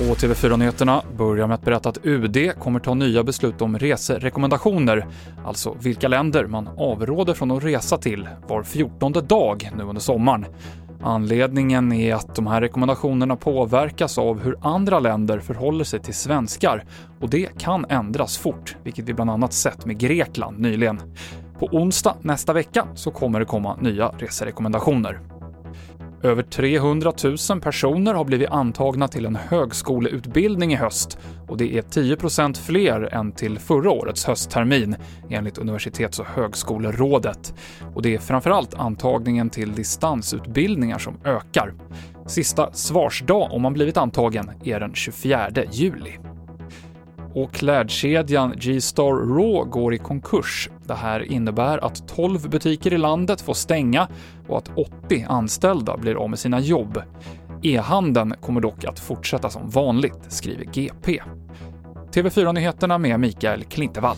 Och TV4-nyheterna börjar med att berätta att UD kommer ta nya beslut om reserekommendationer, alltså vilka länder man avråder från att resa till var fjortonde dag nu under sommaren. Anledningen är att de här rekommendationerna påverkas av hur andra länder förhåller sig till svenskar och det kan ändras fort, vilket vi bland annat sett med Grekland nyligen. På onsdag nästa vecka så kommer det komma nya reserekommendationer. Över 300 000 personer har blivit antagna till en högskoleutbildning i höst och det är 10% fler än till förra årets hösttermin, enligt Universitets och högskolerådet. Och det är framförallt antagningen till distansutbildningar som ökar. Sista svarsdag om man blivit antagen är den 24 juli. Och klädkedjan G-Star Raw går i konkurs. Det här innebär att 12 butiker i landet får stänga och att 80 anställda blir av med sina jobb. E-handeln kommer dock att fortsätta som vanligt, skriver GP. TV4-nyheterna med Mikael Klintevall.